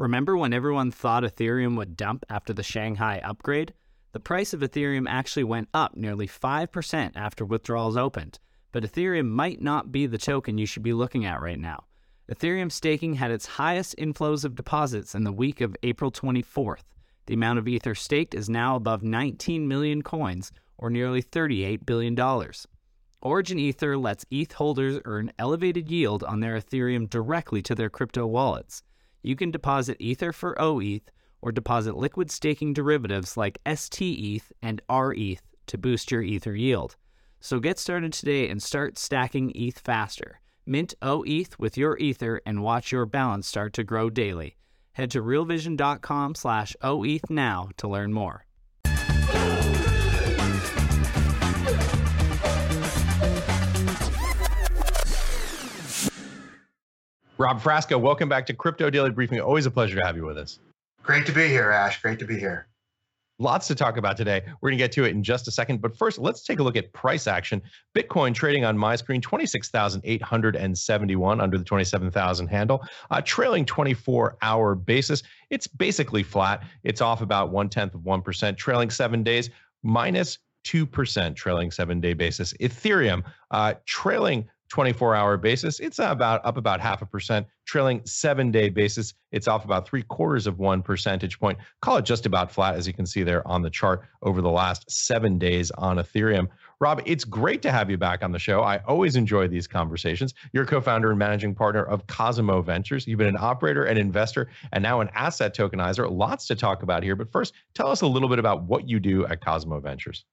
Remember when everyone thought Ethereum would dump after the Shanghai upgrade? The price of Ethereum actually went up nearly 5% after withdrawals opened, but Ethereum might not be the token you should be looking at right now. Ethereum staking had its highest inflows of deposits in the week of April 24th. The amount of Ether staked is now above 19 million coins, or nearly $38 billion. Origin Ether lets ETH holders earn elevated yield on their Ethereum directly to their crypto wallets you can deposit Ether for OETH or deposit liquid staking derivatives like STETH and RETH to boost your Ether yield. So get started today and start stacking ETH faster. Mint OETH with your Ether and watch your balance start to grow daily. Head to realvision.com slash OETH now to learn more. Rob Frasca, welcome back to Crypto Daily Briefing. Always a pleasure to have you with us. Great to be here, Ash. Great to be here. Lots to talk about today. We're going to get to it in just a second. But first, let's take a look at price action. Bitcoin trading on my screen, 26,871 under the 27,000 handle. Uh, trailing 24 hour basis, it's basically flat. It's off about one tenth of 1%. Trailing seven days, minus 2% trailing seven day basis. Ethereum uh, trailing 24 hour basis, it's about up about half a percent. Trailing seven day basis, it's off about three quarters of one percentage point. Call it just about flat, as you can see there on the chart over the last seven days on Ethereum. Rob, it's great to have you back on the show. I always enjoy these conversations. You're co founder and managing partner of COSIMO Ventures. You've been an operator, an investor, and now an asset tokenizer. Lots to talk about here. But first, tell us a little bit about what you do at COSIMO Ventures.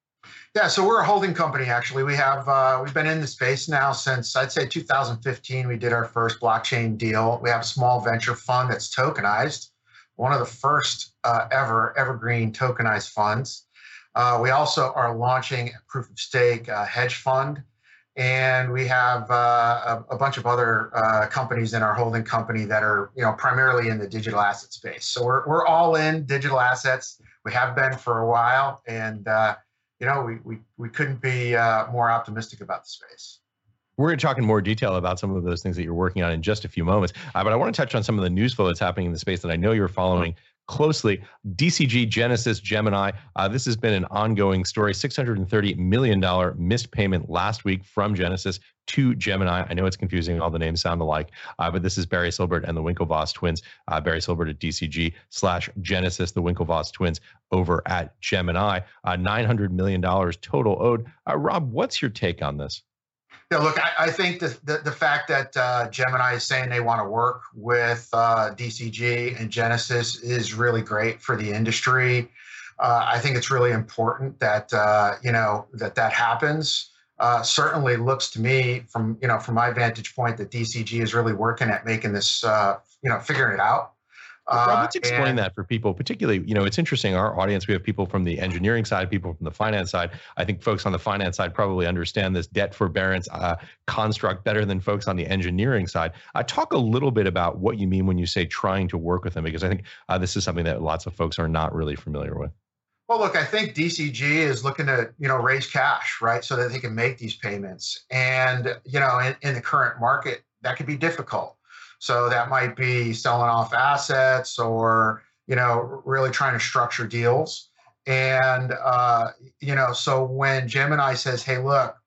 Yeah, so we're a holding company. Actually, we have uh, we've been in the space now since I'd say 2015. We did our first blockchain deal. We have a small venture fund that's tokenized, one of the first uh, ever evergreen tokenized funds. Uh, we also are launching a proof of stake uh, hedge fund, and we have uh, a, a, bunch of other uh, companies in our holding company that are you know primarily in the digital asset space. So we're we're all in digital assets. We have been for a while, and you know, we, we, we couldn't be uh, more optimistic about the space. We're going to talk in more detail about some of those things that you're working on in just a few moments. Uh, but I want to touch on some of the news flow that's happening in the space that I know you're following closely. DCG, Genesis, Gemini. Uh, this has been an ongoing story. $630 million missed payment last week from Genesis to Gemini. I know it's confusing. All the names sound alike, uh, but this is Barry Silbert and the Winklevoss twins. Uh, Barry Silbert at DCG slash Genesis, the Winklevoss twins over at Gemini. Uh, $900 million total owed. Uh, Rob, what's your take on this? Yeah, look, I, I think the, the, the fact that uh, Gemini is saying they want to work with uh, DCG and Genesis is really great for the industry. Uh, I think it's really important that uh, you know that that happens. Uh, certainly looks to me from you know from my vantage point that DCG is really working at making this uh, you know figuring it out Rob, let's uh, explain and, that for people, particularly, you know, it's interesting. Our audience, we have people from the engineering side, people from the finance side. I think folks on the finance side probably understand this debt forbearance uh, construct better than folks on the engineering side. Uh, talk a little bit about what you mean when you say trying to work with them, because I think uh, this is something that lots of folks are not really familiar with. Well, look, I think DCG is looking to, you know, raise cash, right, so that they can make these payments. And, you know, in, in the current market, that could be difficult so that might be selling off assets or, you know, really trying to structure deals. And, uh, you know, so when Gemini says, hey, look,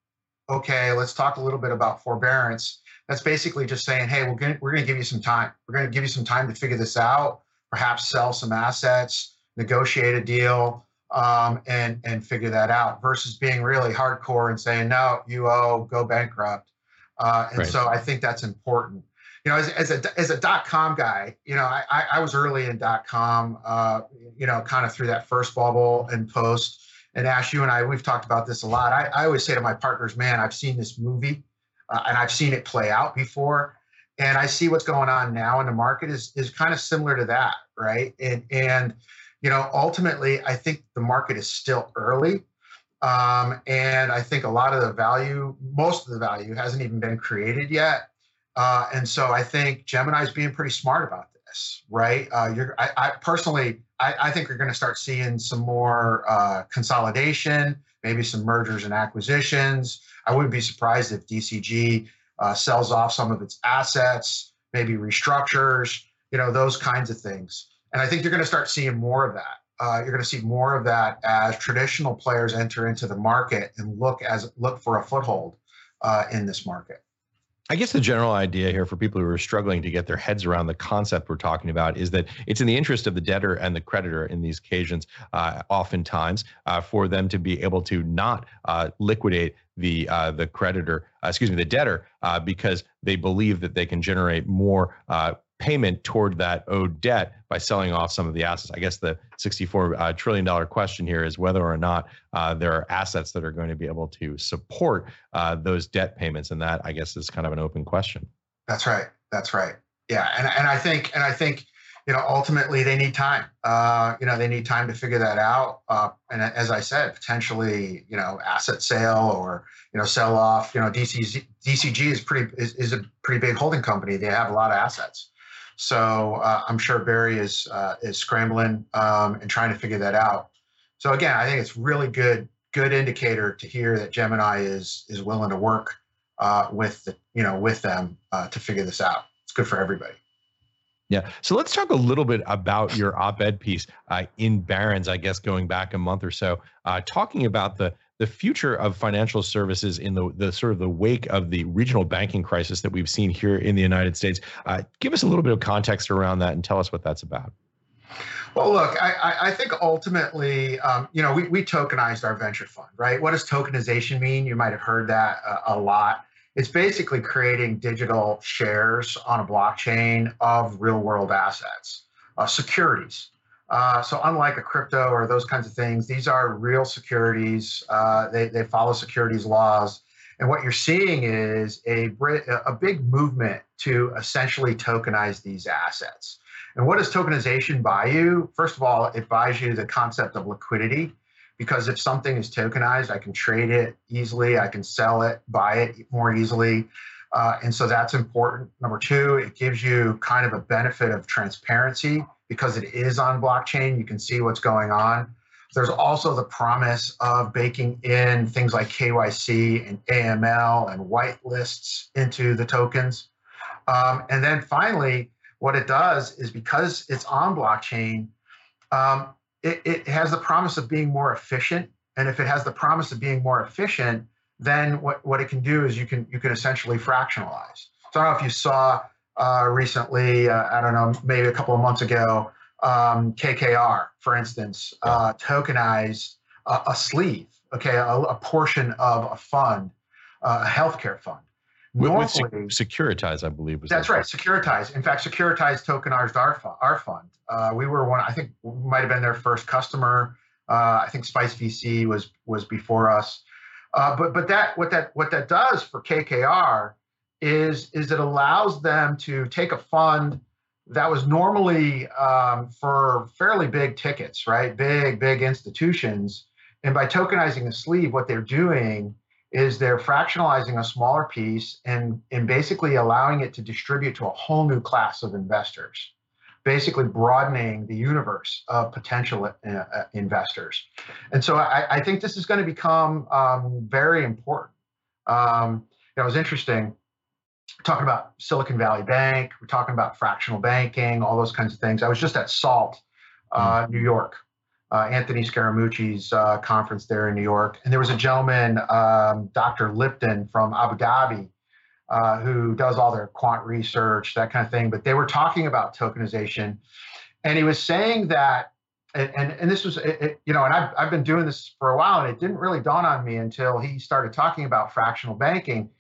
okay, let's talk a little bit about forbearance, that's basically just saying, hey, we're going we're gonna give you some time. We're going to give you some time to figure this out, perhaps sell some assets, negotiate a deal, um, and, and figure that out versus being really hardcore and saying, no, you owe, go bankrupt. Uh, and right. so I think that's important you know, as, as a as a dot com guy, you know, I I was early in dot com, uh, you know, kind of through that first bubble and post. And Ash, you and I, we've talked about this a lot. I, I always say to my partners, man, I've seen this movie, uh, and I've seen it play out before, and I see what's going on now in the market is is kind of similar to that, right? And and you know, ultimately, I think the market is still early. Um, and I think a lot of the value, most of the value, hasn't even been created yet. Uh, and so I think Gemini is being pretty smart about this, right? Uh, you're, I, I personally, I, I, think you're going to start seeing some more uh, consolidation, maybe some mergers and acquisitions. I wouldn't be surprised if DCG uh, sells off some of its assets, maybe restructures, you know, those kinds of things. And I think you're going to start seeing more of that. Uh, you're going to see more of that as traditional players enter into the market and look as look for a foothold uh, in this market. I guess the general idea here for people who are struggling to get their heads around the concept we're talking about is that it's in the interest of the debtor and the creditor in these occasions, uh, oftentimes, uh, for them to be able to not uh, liquidate the uh, the creditor, uh, excuse me, the debtor, uh, because they believe that they can generate more payment toward that owed debt by selling off some of the assets. I guess the 64 uh, trillion dollar question here is whether or not uh, there are assets that are going to be able to support uh, those debt payments, and that I guess is kind of an open question. That's right. That's right. Yeah, and and I think and I think you know ultimately they need time. Uh, you know they need time to figure that out. Uh, and as I said, potentially you know asset sale or you know sell off. You know DCG, DCG is pretty is, is a pretty big holding company. They have a lot of assets. So uh, I'm sure Barry is uh, is scrambling um, and trying to figure that out. So again, I think it's really good good indicator to hear that Gemini is is willing to work uh, with the you know with them uh, to figure this out. It's good for everybody. Yeah. So let's talk a little bit about your op-ed piece uh, in Barron's. I guess going back a month or so, uh, talking about the the future of financial services in the, the sort of the wake of the regional banking crisis that we've seen here in the United States. Uh, give us a little bit of context around that and tell us what that's about. Well, look, I, I think ultimately, um, you know, we, we tokenized our venture fund, right? What does tokenization mean? You might have heard that a, a lot. It's basically creating digital shares on a blockchain of real world assets, uh, securities. Uh, so unlike a crypto or those kinds of things, these are real securities. Uh, they, they follow securities laws. And what you're seeing is a, a big movement to essentially tokenize these assets. And what does tokenization buy you? First of all, it buys you the concept of liquidity because if something is tokenized, I can trade it easily, I can sell it, buy it more easily. Uh, and so that's important. Number two, it gives you kind of a benefit of transparency because it is on blockchain. You can see what's going on. There's also the promise of baking in things like KYC and AML and white lists into the tokens. Um, and then finally, what it does is because it's on blockchain, um, it, it has the promise of being more efficient. And if it has the promise of being more efficient, then what, what it can do is you can you can essentially fractionalize. So I don't know if you saw uh, recently, uh, I don't know, maybe a couple of months ago, um, KKR, for instance, uh, tokenized a, a, sleeve, okay, a, a, portion of a fund, uh, a healthcare fund. Normally, with Securitize, I believe. Was that's right, Securitize. In fact, Securitize tokenized our fund. Our fund. Uh, we were one. I think might have been their first customer. Uh, I think Spice VC was was before us. Uh, but but that what that what that does for KKR is is it allows them to take a fund that was normally um, for fairly big tickets, right? Big big institutions, and by tokenizing the sleeve, what they're doing is they're fractionalizing a smaller piece and and basically allowing it to distribute to a whole new class of investors basically broadening the universe of potential uh, uh, investors. And so I, I, think this is going to become um, very important. Um, it was interesting talking about Silicon Valley Bank, we're talking about fractional banking, all those kinds of things. I was just at SALT, uh, mm. New York, uh, Anthony Scaramucci's uh, conference there in New York. And there was a gentleman, um, Dr. Lipton from Abu Dhabi, uh, who does all their quant research, that kind of thing. But they were talking about tokenization, and he was saying that, and and, and this was, it, it, you know, and I've I've been doing this for a while, and it didn't really dawn on me until he started talking about fractional banking.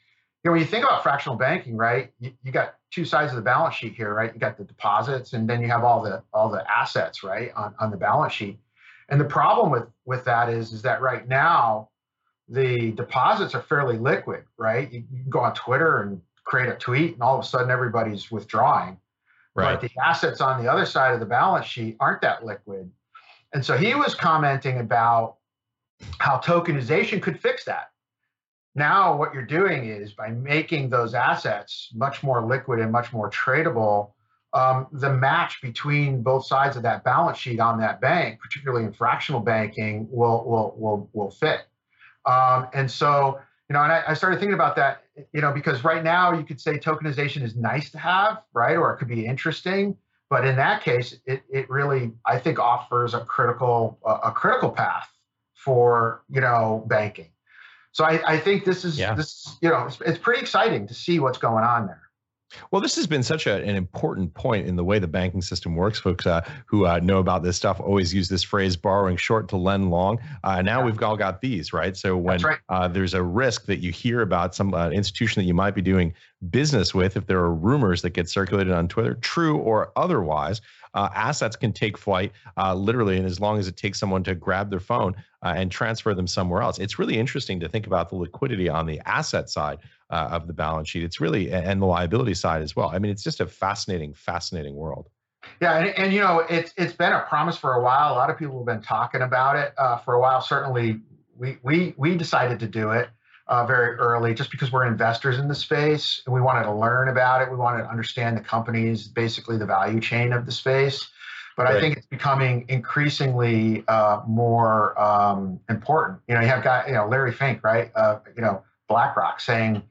You know, when you think about fractional banking, right, you, you got two sides of the balance sheet here, right? You got the deposits, and then you have all the all the assets, right, on on the balance sheet. And the problem with with that is is that right now the deposits are fairly liquid, right? You, you, can go on Twitter and create a tweet, and all of a sudden everybody's withdrawing. Right. But the assets on the other side of the balance sheet aren't that liquid. And so he was commenting about how tokenization could fix that. Now, what you're doing is by making those assets much more liquid and much more tradable, um, the match between both sides of that balance sheet on that bank, particularly in fractional banking, will will will will fit. Um, and so, you know, and I, I, started thinking about that, you know, because right now you could say tokenization is nice to have, right? Or it could be interesting. but in that case, it, it really I think offers a critical a critical path for you know banking. So I, I think this is yeah. this you know it's, it's pretty exciting to see what's going on there. Well, this has been such a, an important point in the way the banking system works. Folks uh, who uh, know about this stuff always use this phrase borrowing short to lend long. Uh, now yeah. we've all got these, right? So when right. Uh, there's a risk that you hear about some uh, institution that you might be doing business with, if there are rumors that get circulated on Twitter, true or otherwise, uh, assets can take flight uh, literally, and as long as it takes someone to grab their phone uh, and transfer them somewhere else. It's really interesting to think about the liquidity on the asset side uh, of the balance sheet. It's really and the liability side as well. I mean, it's just a fascinating, fascinating world. Yeah, and, and you know, it's it's been a promise for a while. A lot of people have been talking about it uh, for a while. Certainly, we we we decided to do it uh, very early just because we're investors in the space and we wanted to learn about it. We wanted to understand the companies, basically the value chain of the space. But right. I think it's becoming increasingly uh, more um, important. You know, you have got you know Larry Fink, right? Uh, you know, BlackRock saying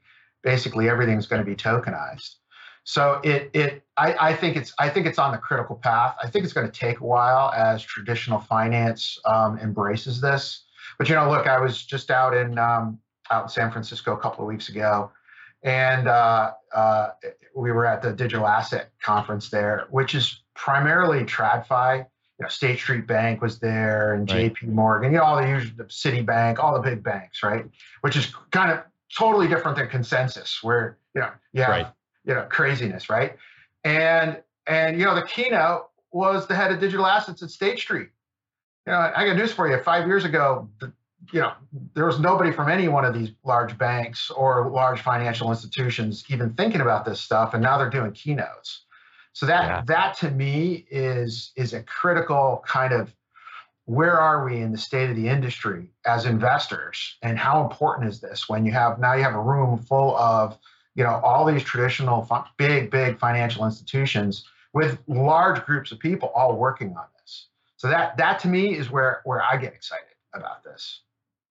basically everything's going to be tokenized. So it it I, I think it's I think it's on the critical path. I think it's going to take a while as traditional finance um, embraces this. But you know, look, I was just out in um, out in San Francisco a couple of weeks ago, and uh, uh, we were at the digital asset conference there, which is primarily TradFi. You know, State Street Bank was there, and right. J.P. Morgan. You know, all the usual the Citibank, all the big banks, right? Which is kind of totally different than consensus, where you know you have right. you know craziness, right? And and you know the keynote was the head of digital assets at State Street. You know, I got news for you. Five years ago, the, you know, there was nobody from any one of these large banks or large financial institutions even thinking about this stuff, and now they're doing keynotes. So that yeah. that to me is is a critical kind of where are we in the state of the industry as investors, and how important is this when you have now you have a room full of you know all these traditional big big financial institutions with large groups of people all working on this. So that that to me is where where I get excited about this.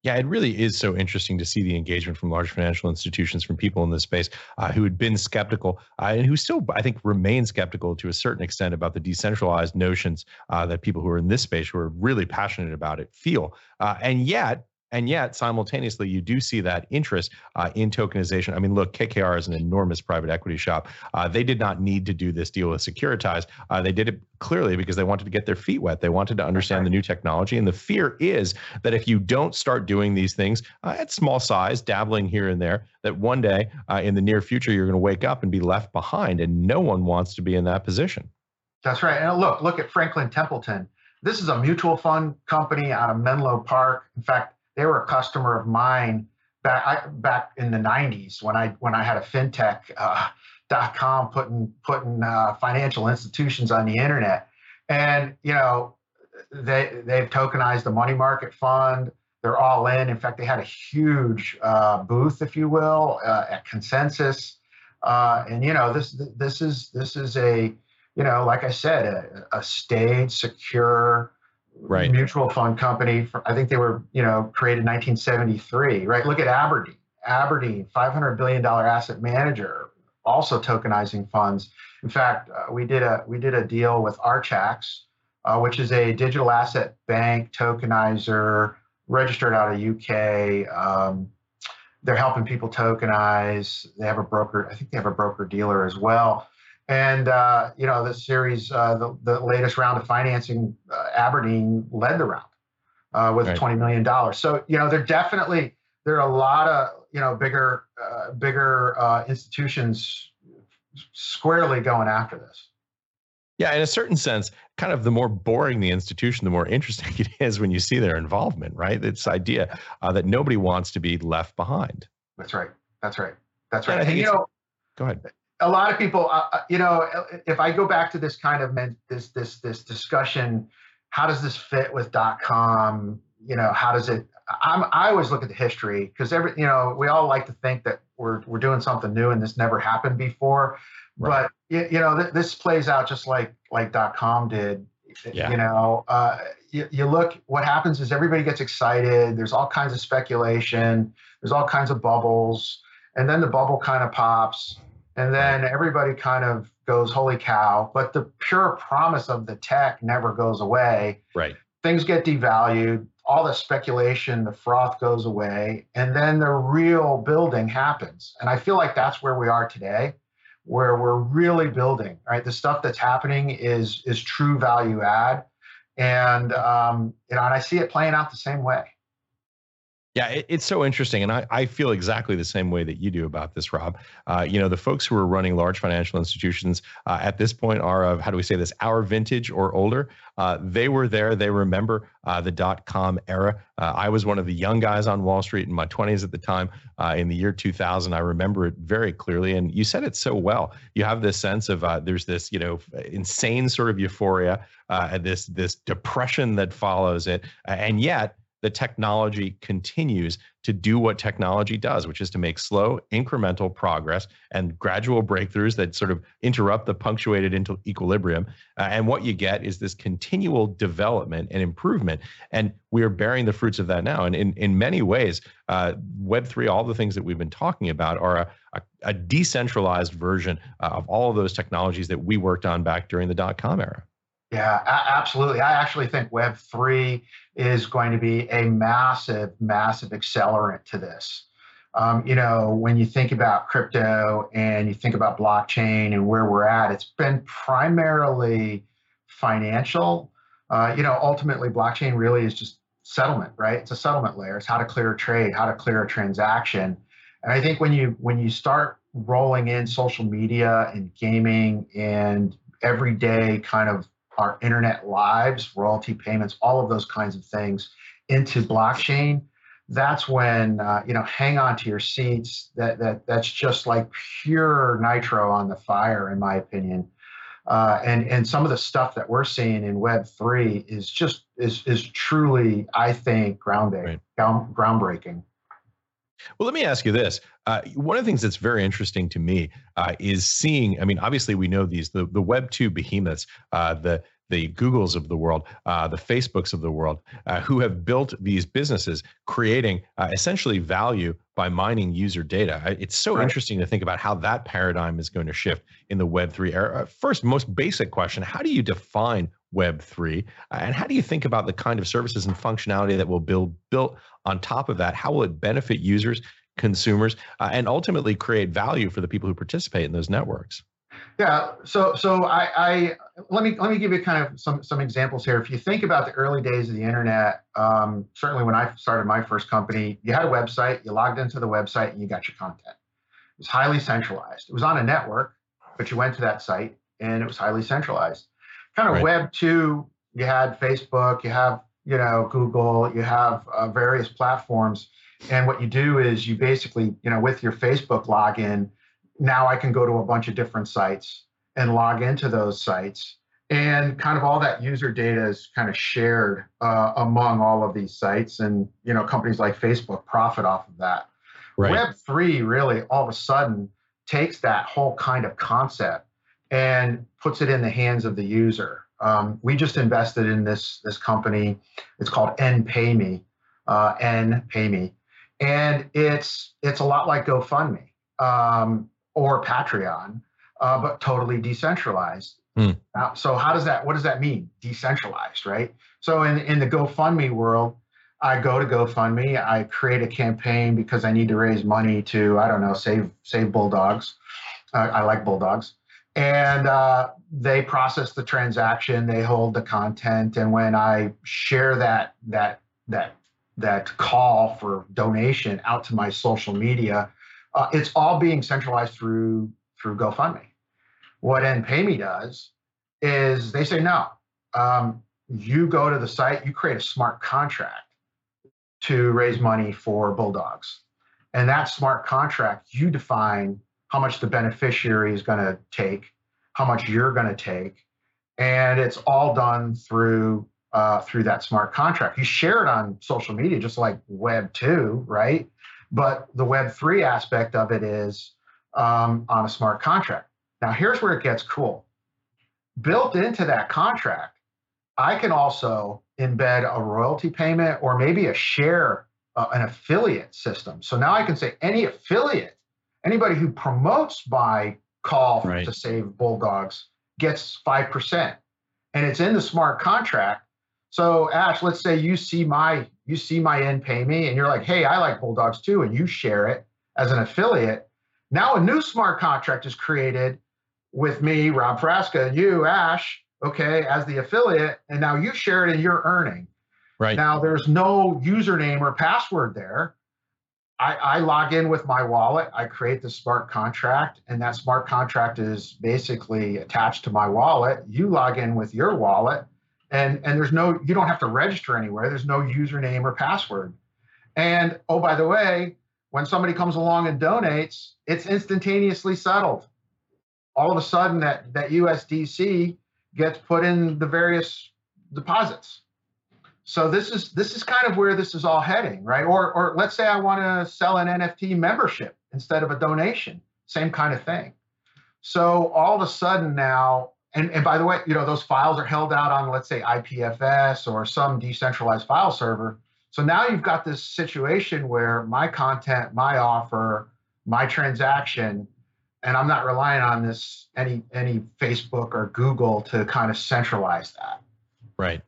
Yeah, it really is so interesting to see the engagement from large financial institutions, from people in this space uh, who had been skeptical uh, and who still, I think, remain skeptical to a certain extent about the decentralized notions uh, that people who are in this space, who are really passionate about it, feel. Uh, and yet, and yet, simultaneously, you do see that interest uh, in tokenization. I mean, look, KKR is an enormous private equity shop. Uh, they did not need to do this deal with Securitize. Uh, they did it clearly because they wanted to get their feet wet. They wanted to understand the new technology. And the fear is that if you don't start doing these things uh, at small size, dabbling here and there, that one day uh, in the near future, you're going to wake up and be left behind. And no one wants to be in that position. That's right. And look, look at Franklin Templeton. This is a mutual fund company out of Menlo Park. In fact, they were a customer of mine back I, back in the 90s when I when I had a fintech uh, dot com putting putting uh, financial institutions on the internet, and you know they they've tokenized the money market fund. They're all in. In fact, they had a huge uh, booth, if you will, uh, at Consensus. Uh, and you know this this is this is a you know like I said a, a staged, secure right. mutual fund company. For, I think they were, you know, created in 1973, right? Look at Aberdeen. Aberdeen, $500 billion asset manager, also tokenizing funds. In fact, uh, we did a we did a deal with Archax, uh, which is a digital asset bank tokenizer registered out of UK. Um, they're helping people tokenize. They have a broker. I think they have a broker dealer as well. And uh, you know, the series, uh, the, the latest round of financing, uh, Aberdeen led the round uh, with right. twenty million dollars. So you know, they're definitely there are a lot of you know bigger uh, bigger uh, institutions squarely going after this. Yeah, in a certain sense, kind of the more boring the institution, the more interesting it is when you see their involvement, right? This idea that nobody wants to be left behind. That's right. That's right. That's right. And I think and, you know, go ahead a lot of people, uh, uh, you know, if I go back to this kind of this this this discussion, how does this fit with dot com? You know, how does it? I'm I always look at the history because every you know we all like to think that we're we're doing something new and this never happened before, right. but you, you know th- this plays out just like like dot com did. Yeah. You know, uh, you, you look what happens is everybody gets excited. There's all kinds of speculation. There's all kinds of bubbles, and then the bubble kind of pops and then everybody kind of goes, holy cow, but the pure promise of the tech never goes away. Right. Things get devalued, all the speculation, the froth goes away, and then the real building happens. And I feel like that's where we are today, where we're really building. Right, the stuff that's happening is is true value add, and um, you know, and I see it playing out the same way. Yeah, it, it's so interesting. And I, I feel exactly the same way that you do about this, Rob. Uh, you know, the folks who are running large financial institutions uh, at this point are of, how do we say this, our vintage or older. Uh, they were there. They remember uh, the dot com era. Uh, I was one of the young guys on Wall Street in my 20s at the time uh, in the year 2000. I remember it very clearly. And you said it so well. You have this sense of there's this, you know, insane sort of euphoria, this, this depression that follows it. and yet, the technology continues to do what technology does, which is to make slow, incremental progress and gradual breakthroughs that sort of interrupt the punctuated into equilibrium. Uh, and what you get is this continual development and improvement. And we are bearing the fruits of that now. And in, in many ways, uh, Web3, all the things that we've been talking about are a, a, a decentralized version uh, of all of those technologies that we worked on back during the dot com era. Yeah, absolutely. I actually think Web3 is going to be a massive, massive accelerant to this. Um, you know, when you think about crypto and you think about blockchain and where we're at, it's been primarily financial. Uh, you know, ultimately, blockchain really is just settlement, right? It's a settlement layer. It's how to clear a trade, how to clear a transaction. And I think when you when you start rolling in social media and gaming and everyday kind of our internet lives, royalty payments, all of those kinds of things into blockchain, that's when uh, you know hang on to your seats. That that that's just like pure nitro on the fire, in my opinion. Uh, and and some of the stuff that we're seeing in Web three is just is is truly, I think, groundbreaking. Right. Ground, groundbreaking. Well, let me ask you this. Uh, one of the things that's very interesting to me uh, is seeing. I mean, obviously, we know these the the Web two behemoths, uh, the the Googles of the world, uh, the Facebooks of the world, uh, who have built these businesses, creating uh, essentially value by mining user data. It's so right. interesting to think about how that paradigm is going to shift in the Web three era. Uh, first, most basic question: How do you define Web three, uh, and how do you think about the kind of services and functionality that will build built on top of that? How will it benefit users? consumers uh, and ultimately create value for the people who participate in those networks yeah so so I, I let me let me give you kind of some some examples here. If you think about the early days of the internet um, certainly when i started my first company you had a website you logged into the website and you got your content. It was highly centralized. It was on a network but you went to that site and it was highly centralized. Kind of right. web 2 you had facebook you have you know google you have uh, various platforms. And what you do is you basically, you know, with your Facebook login, now I can go to a bunch of different sites and log into those sites. And kind of all that user data is kind of shared uh, among all of these sites. And, you know, companies like Facebook profit off of that. Right. Web3 really all of a sudden takes that whole kind of concept and puts it in the hands of the user. Um, we just invested in this this company. It's called NPayMe, uh, NPayMe, and it's it's a lot like GoFundMe um, or Patreon, uh, but totally decentralized. Mm. Uh, so how does that? What does that mean? Decentralized, right? So in in the GoFundMe world, I go to GoFundMe, I create a campaign because I need to raise money to I don't know save save bulldogs. Uh, I like bulldogs, and uh, they process the transaction, they hold the content, and when I share that that that that call for donation out to my social media, uh, it's all being centralized through through GoFundMe. What NPayMe does is they say no. Um, you go to the site, you create a smart contract to raise money for bulldogs, and that smart contract you define how much the beneficiary is going to take, how much you're going to take, and it's all done through uh, through that smart contract. You share it on social media, just like Web 2, right? But the Web 3 aspect of it is um, on a smart contract. Now, here's where it gets cool. Built into that contract, I can also embed a royalty payment or maybe a share, uh, an affiliate system. So now I can say any affiliate, anybody who promotes my call Right. to save bulldogs gets 5%. And it's in the smart contract. So Ash, let's say you see my you see my NPayMe and you're like, hey, I like bulldogs too, and you share it as an affiliate. Now a new smart contract is created with me, Rob Frasca, and you, Ash, okay, as the affiliate, and now you share it and you're earning. Right. Now there's no username or password there. I, I log in with my wallet. I create the smart contract, and that smart contract is basically attached to my wallet. You log in with your wallet, and and there's no you don't have to register anywhere. There's no username or password. And oh, by the way, when somebody comes along and donates, it's instantaneously settled. All of a sudden, that that USDC gets put in the various deposits. So this is this is kind of where this is all heading, right? Or or let's say I want to sell an NFT membership instead of a donation, same kind of thing. So all of a sudden now, and, and by the way, you know, those files are held out on let's say IPFS or some decentralized file server. So now you've got this situation where my content, my offer, my transaction, and I'm not relying on this any any Facebook or Google to kind of centralize that. Right.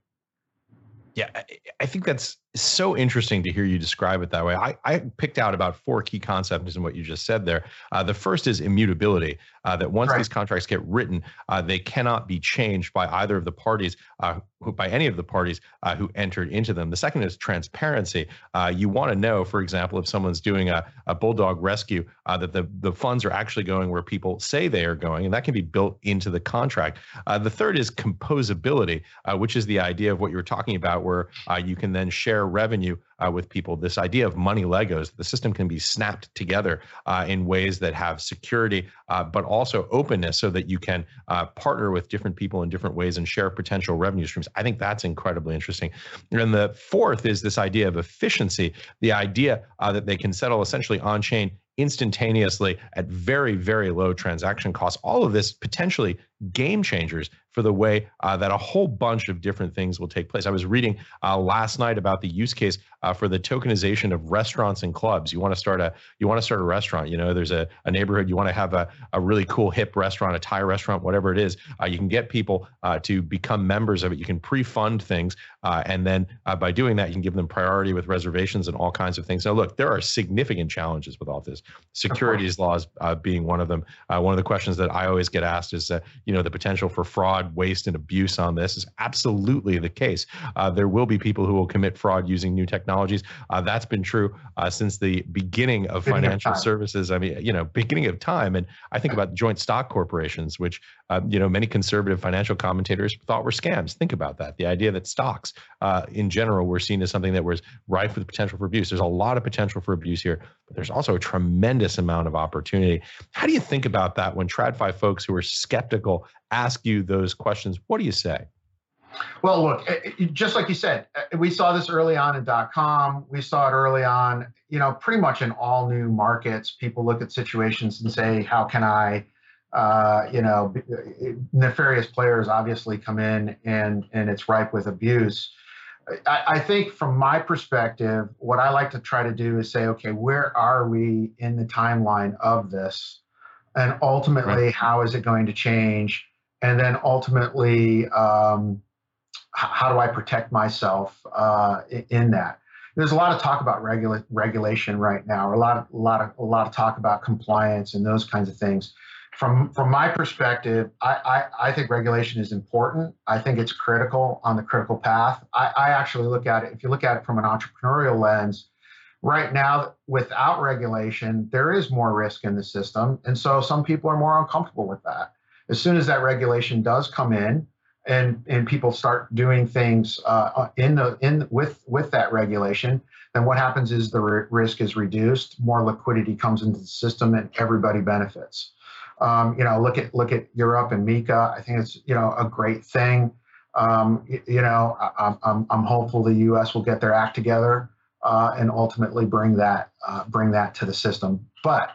Yeah, I, I think that's so interesting to hear you describe it that way. I, I picked out about four key concepts in what you just said there. Uh, the first is immutability, uh, that once Right. these contracts get written, uh, they cannot be changed by either of the parties, uh, who, by any of the parties uh, who entered into them. The second is transparency. Uh, you want to know, for example, if someone's doing a, a bulldog rescue, uh, that the, the funds are actually going where people say they are going, and that can be built into the contract. Uh, the third is composability, uh, which is the idea of what you were talking about, where uh, you can then share revenue uh, with people. This idea of money Legos, the system can be snapped together uh, in ways that have security, uh, but also openness so that you can uh, partner with different people in different ways and share potential revenue streams. I think that's incredibly interesting. And the fourth is this idea of efficiency, the idea uh, that they can settle essentially on chain instantaneously at very, very low transaction costs. All of this potentially game changers for the way uh, that a whole bunch of different things will take place. I was reading uh, last night about the use case uh, for the tokenization of restaurants and clubs. You want to start a you want to start a restaurant. You know, there's a, a neighborhood. You want to have a, a really cool hip restaurant, a Thai restaurant, whatever it is. Uh, you can get people uh, to become members of it. You can pre-fund things, uh, and then uh, by doing that, you can give them priority with reservations and all kinds of things. Now, look, there are significant challenges with all this. Securities laws uh, being one of them. Uh, one of the questions that I always get asked is, uh, you know, the potential for fraud, waste, and abuse on this is absolutely the case. Uh, there will be people who will commit fraud using new technologies. Uh, that's been true uh, since the beginning of Beginning financial services. I mean, you know, beginning of time. And I think about joint stock corporations, which uh, you know many conservative financial commentators thought were scams. Think about that. The idea that stocks, uh, in general, were seen as something that was rife with potential for abuse. There's a lot of potential for abuse here, but there's also a tremendous amount of opportunity. How do you think about that when TradFi folks who are skeptical ask you those questions? What do you say? Well, look, eh, eh, just like you said, eh, we saw this early on in dot com. We saw it early on, you know, pretty much in all new markets. People look at situations and say, how can I, uh, you know, nefarious players obviously come in and, and it's ripe with abuse. I, I think from my perspective, what I like to try to do is say, okay, where are we in the timeline of this? And ultimately, how is it going to change? And then ultimately, um, how do I protect myself uh, in that? There's a lot of talk about regula- regulation right now, a lot of a lot of a lot of talk about compliance and those kinds of things. From from my perspective, I, I, I think regulation is important. I think it's critical on the critical path. I, I actually look at it. If you look at it from an entrepreneurial lens, right now without regulation, there is more risk in the system, and so some people are more uncomfortable with that. As soon as that regulation does come in, and and people start doing things uh, in the in with with that regulation, then what happens is the ri- risk is reduced, more liquidity comes into the system, and everybody benefits. Um, you know, look at look at Europe and MiCA. I think it's you know a great thing. Um, you know, I, I'm- I'm I'm hopeful the U.S. will get their act together uh, and ultimately bring that uh, bring that to the system. But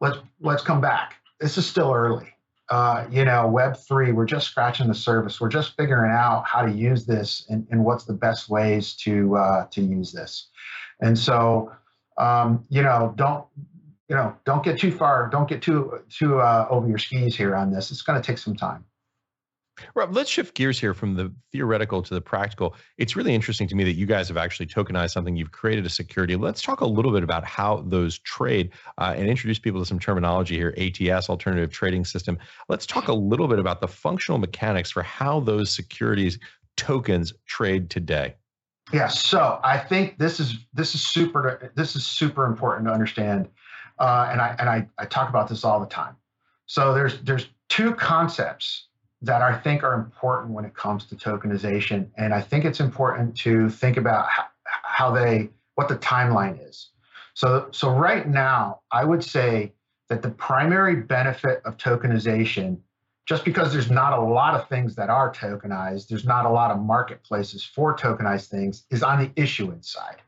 let's let's come back. This is still early uh, you know, Web three, we're just scratching the surface. We're just figuring out how to use this and, and what's the best ways to uh, to use this. And so, um, you know, don't you know, don't get too far, don't get too too uh, over your skis here on this. It's going to take some time. Rob, let's shift gears here from the theoretical to the practical. It's really interesting to me that you guys have actually tokenized something. You've created a security. Let's talk a little bit about how those trade uh, and introduce people to some terminology here ATS, Alternative Trading System. Let's talk a little bit about the functional mechanics for how those securities tokens trade today. Yeah, so I think this is this is super this is super important to understand, uh, and I and I, I talk about this all the time. So there's there's two concepts that I think are important when it comes to tokenization. And I think it's important to think about how, they, what the timeline is. So, so right now, I would say that the primary benefit of tokenization, just because there's not a lot of things that are tokenized, there's not a lot of marketplaces for tokenized things, is on the issuance side.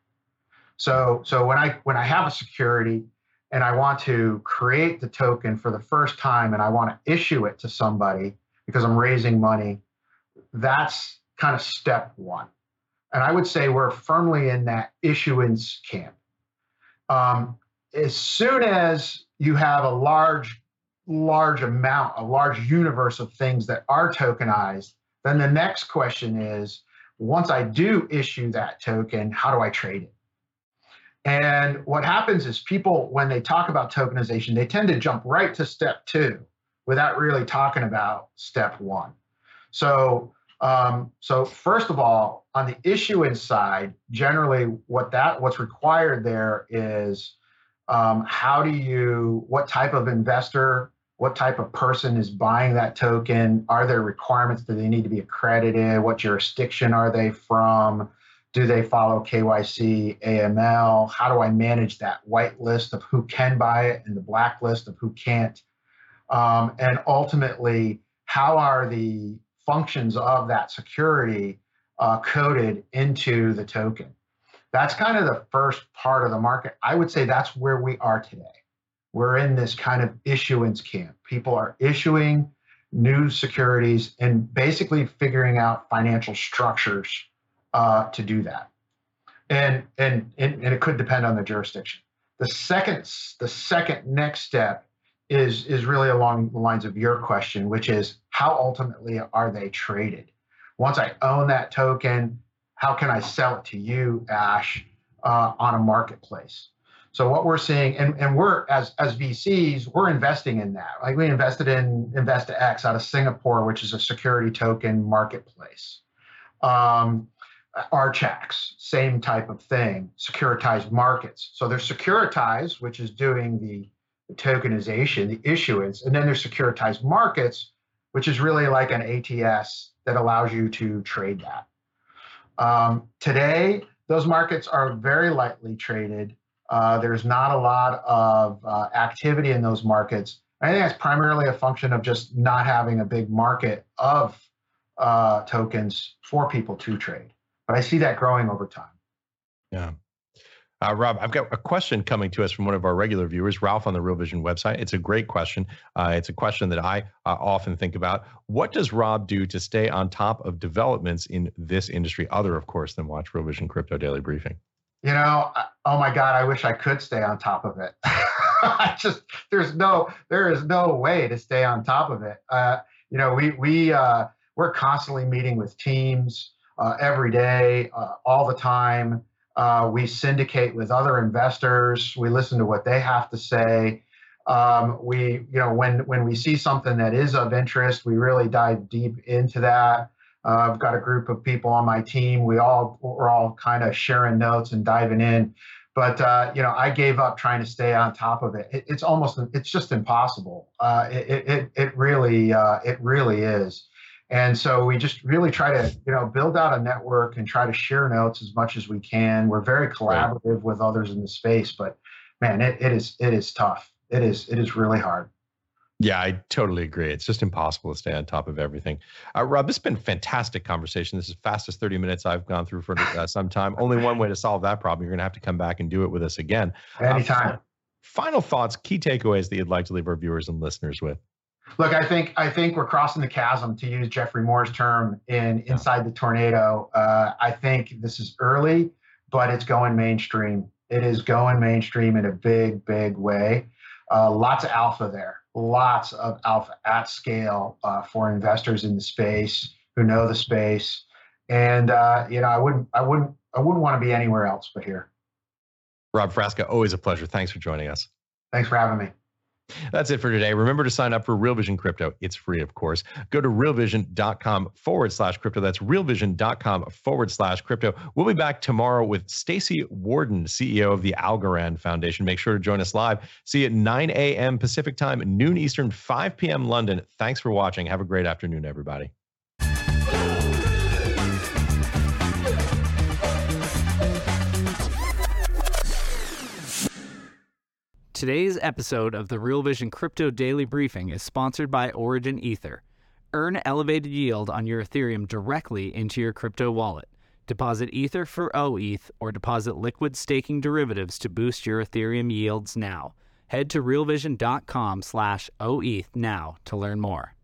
So, so when I when I have a security and I want to create the token for the first time and I want to issue it to somebody, because I'm raising money. That's kind of step one. And I would say we're firmly in that issuance camp. Um, as soon as you have a large, large amount, a large universe of things that are tokenized, then the next question is once I do issue that token, how do I trade it? And what happens is people, when they talk about tokenization, they tend to jump right to step two without really talking about step one. So, um, so first of all, on the issuance side, generally what that what's required there is um, how do you what type of investor what type of person is buying that token? Are there requirements do they need to be accredited? What jurisdiction are they from? Do they follow kyc aml how do i manage that white list of who can buy it and the black list of who can't um, and ultimately how are the functions of that security uh, coded into the token. That's kind of the first part of the market. I would say that's where we are today. We're in this kind of issuance camp. People are issuing new securities and basically figuring out financial structures uh, to do that. And, and, and, and it could depend on the jurisdiction. The second, the second next step is is really along the lines of your question, which is how ultimately are they traded? Once I own that token, how can I sell it to you, Ash, uh, on a marketplace? So what we're seeing, and, and we're as as VCs, we're investing in that. Like we invested in InvestaX out of Singapore, which is a security token marketplace. Um, same type of thing, securitized markets. So there's Securitize, which is doing the tokenization, the issuance, and then there's securitized markets, which is really like an ATS that allows you to trade that. Um, today, those markets are very lightly traded. Uh, there's not a lot of uh, activity in those markets. I think that's primarily a function of just not having a big market of uh, tokens for people to trade. But I see that growing over time. Yeah. Uh, Rob, I've got a question coming to us from one of our regular viewers, Ralph on the Real Vision website. It's a great question. Uh, it's a question that I uh, often think about. What does Rob do to stay on top of developments in this industry, other, of course, than watch Real Vision Crypto Daily Briefing? You know, oh my God, I wish I could stay on top of it. I just there's no there is no way to stay on top of it. Uh, you know, we we uh, we're constantly meeting with teams uh, every day, all the time. Uh, we syndicate with other investors. We listen to what they have to say. Um, we, you know, when when we see something that is of interest, we really dive deep into that. Uh, I've got a group of people on my team. We all we're all kind of sharing notes and diving in. But uh, you know, I gave up trying to stay on top of it. it it's almost it's just impossible. Uh, it, it it really uh, it really is. And so we just really try to, you know, build out a network and try to share notes as much as we can. We're very collaborative right. with others in the space, but man, it, it is it is tough. It is it is really hard. Yeah, I totally agree. It's just impossible to stay on top of everything. Uh, Rob, this has been fantastic conversation. This is fastest 30 minutes I've gone through for uh, some time. Only one way to solve that problem. You're going to have to come back and do it with us again. Anytime. Uh, final thoughts, key takeaways that you'd like to leave our viewers and listeners with. Look, I think I think we're crossing the chasm to use Geoffrey Moore's term in Inside the Tornado. Uh, I think this is early, but it's going mainstream. It is going mainstream in a big, big way. Uh, lots of alpha there, lots of alpha at scale uh, for investors in the space who know the space. And uh, you know, I wouldn't, I wouldn't, I wouldn't want to be anywhere else but here. Rob Frasca, always a pleasure. Thanks for joining us. Thanks for having me. That's it for today. Remember to sign up for Real Vision Crypto. It's free, of course. Go to realvision.com forward slash crypto. That's realvision.com forward slash crypto. We'll be back tomorrow with Staci Warden, CEO of the Algorand Foundation. Make sure to join us live. See you at 9 a.m. Pacific time, noon Eastern, 5 p.m. London. Thanks for watching. Have a great afternoon, everybody. Today's episode of the Real Vision Crypto Daily Briefing is sponsored by Origin Ether. Earn elevated yield on your Ethereum directly into your crypto wallet. Deposit Ether for OETH or deposit liquid staking derivatives to boost your Ethereum yields now. Head to realvision.com slash OETH now to learn more.